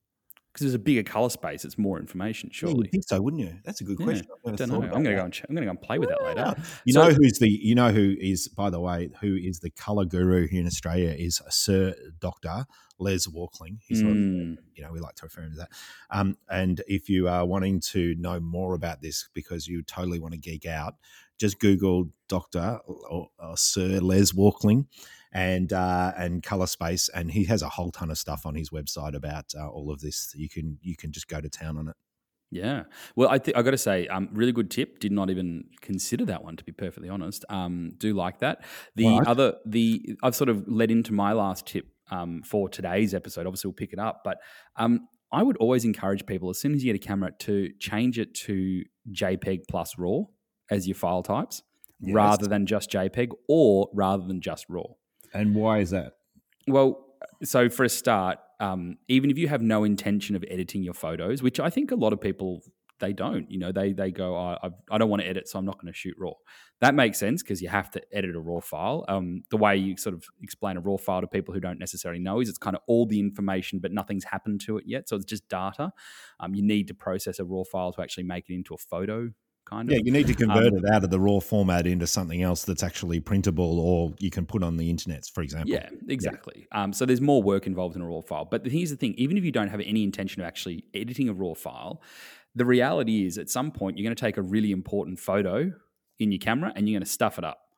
because there's a bigger color space, it's more information. Surely, yeah, you think so, wouldn't you? That's a good question. I don't know. I'm going to go and ch- I'm going to go and play with that later. You so, know who's the you know who is by the way who is the color guru here in Australia is Sir Doctor Les Walkling. He's mm. you know we like to refer him to that. Um, and if you are wanting to know more about this because you totally want to geek out, just Google Doctor or, or Sir Les Walkling and uh, and color space, and he has a whole ton of stuff on his website about uh, all of this. You can you can just go to town on it. Yeah. Well, I think I got to say, um, really good tip. Did not even consider that one to be perfectly honest. Um, do like that. The other, the I've sort of led into my last tip um, for today's episode. Obviously, we'll pick it up, but um, I would always encourage people as soon as you get a camera to change it to JPEG plus RAW as your file types, yes. rather than just JPEG or rather than just RAW. And why is that? Well, so for a start, um, even if you have no intention of editing your photos, which I think a lot of people they don't, you know, they they go, oh, I, I don't want to edit, so I'm not going to shoot raw. That makes sense because you have to edit a raw file. Um, the way you sort of explain a raw file to people who don't necessarily know is it's kind of all the information, but nothing's happened to it yet, so it's just data. Um, you need to process a raw file to actually make it into a photo kind of. Yeah, you need to convert um, it out of the raw format into something else that's actually printable or you can put on the internet, for example. Yeah, exactly. Yeah. Um, so there's more work involved in a raw file. But the here's the thing even if you don't have any intention of actually editing a raw file, the reality is at some point you're going to take a really important photo in your camera and you're going to stuff it up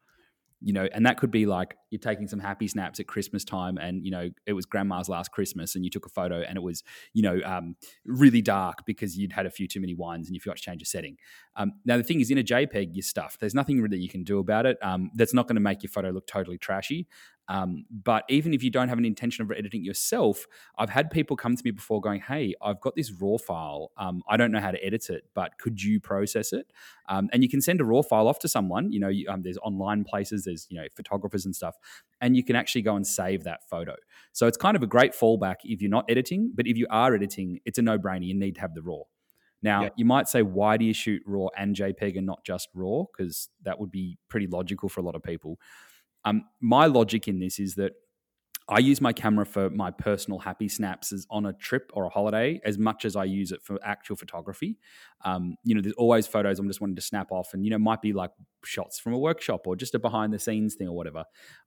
you know, and that could be like you're taking some happy snaps at Christmas time, and you know it was Grandma's last Christmas, and you took a photo, and it was you know um, really dark because you'd had a few too many wines, and you forgot to change your setting. Um, now the thing is, in a JPEG, you're stuffed. There's nothing really you can do about it. Um, that's not going to make your photo look totally trashy. Um, but even if you don't have an intention of editing yourself, I've had people come to me before going, "Hey, I've got this raw file. Um, I don't know how to edit it, but could you process it?" Um, and you can send a raw file off to someone. You know, you, um, there's online places, there's you know photographers and stuff, and you can actually go and save that photo. So it's kind of a great fallback if you're not editing. But if you are editing, it's a no-brainer. You need to have the raw. Now, you might say, why do you shoot RAW and JPEG and not just RAW? Because that would be pretty logical for a lot of people. Um, my logic in this is that I use my camera for my personal happy snaps as on a trip or a holiday as much as I use it for actual photography. Um, you know, there's always photos I'm just wanting to snap off, and you know, might be like shots from a workshop or just a behind the scenes thing or whatever.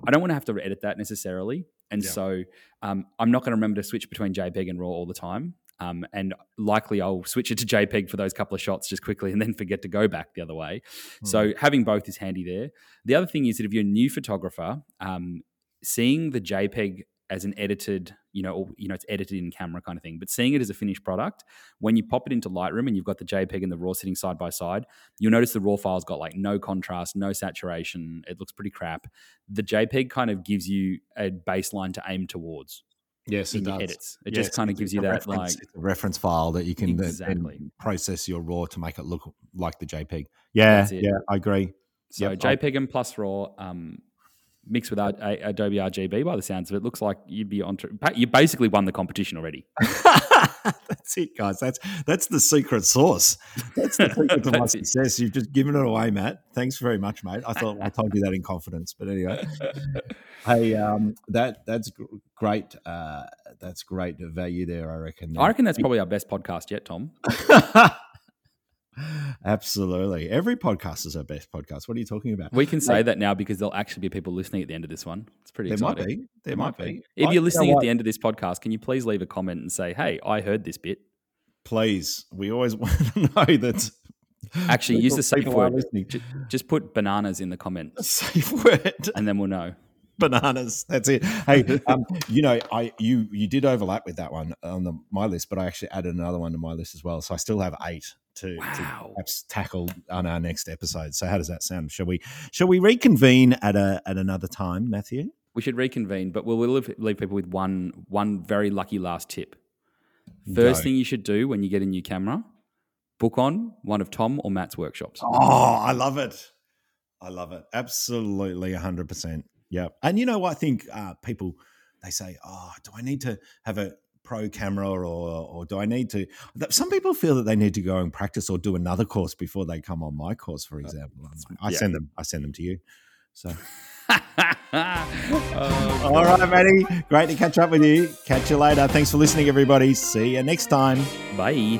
I don't want to have to edit that necessarily, and yeah. so um, I'm not going to remember to switch between JPEG and RAW all the time. Um, and likely I'll switch it to JPEG for those couple of shots just quickly and then forget to go back the other way. Mm. So having both is handy there. The other thing is that if you're a new photographer, um, seeing the JPEG as an edited, you know, or, you know, it's edited in camera kind of thing, but seeing it as a finished product, when you pop it into Lightroom and you've got the JPEG and the RAW sitting side by side, you'll notice the RAW file's got like no contrast, no saturation. It looks pretty crap. The JPEG kind of gives you a baseline to aim towards. Yes, it does. edits. It yes, just kind of gives you that like reference file that you can exactly. process your RAW to make it look like the JPEG. Yeah, yeah, I agree. So yep, JPEG and plus RAW, um, mixed with Adobe RGB. By the sounds of it, looks like you'd be on. You basically won the competition already. [laughs] [laughs] that's it, guys. That's that's the secret sauce. That's the secret to [laughs] my success. You've just given it away, Matt. Thanks very much, mate. I thought I told you that in confidence, but anyway. [laughs] hey, um, that that's great. Uh, that's great value there. I reckon. I reckon that's probably our best podcast yet, Tom. Absolutely. Every podcast is our best podcast. What are you talking about? We can say that now because there'll actually be people listening at the end of this one. It's pretty there exciting. Might be. There, there might be. be. If you're listening at the end of this podcast, can you please leave a comment and say, hey, I heard this bit? Please. We always [laughs] want to know that. Actually, use the safe word. Just put bananas in the comments. [laughs] Safe word. And then we'll know bananas. That's it. Hey, [laughs] um, you know, I you you did overlap with that one on the, my list, but I actually added another one to my list as well. So I still have eight to, wow. to perhaps tackle on our next episode. So how does that sound? Shall we shall we reconvene at a at another time, Matthew? We should reconvene, but we'll, we'll leave people with one one very lucky last tip. First Go. thing you should do when you get a new camera, book on one of Tom or Matt's workshops. Oh, I love it. I love it. Absolutely 100%. Yeah. And you know what? I think uh, people, they say, oh, do I need to have a pro camera or or do I need to? Some people feel that they need to go and practice or do another course before they come on my course, for example. Um, I yeah. send them. I send them to you. So. [laughs] oh, All right, Matty. Great to catch up with you. Catch you later. Thanks for listening, everybody. See you next time. Bye.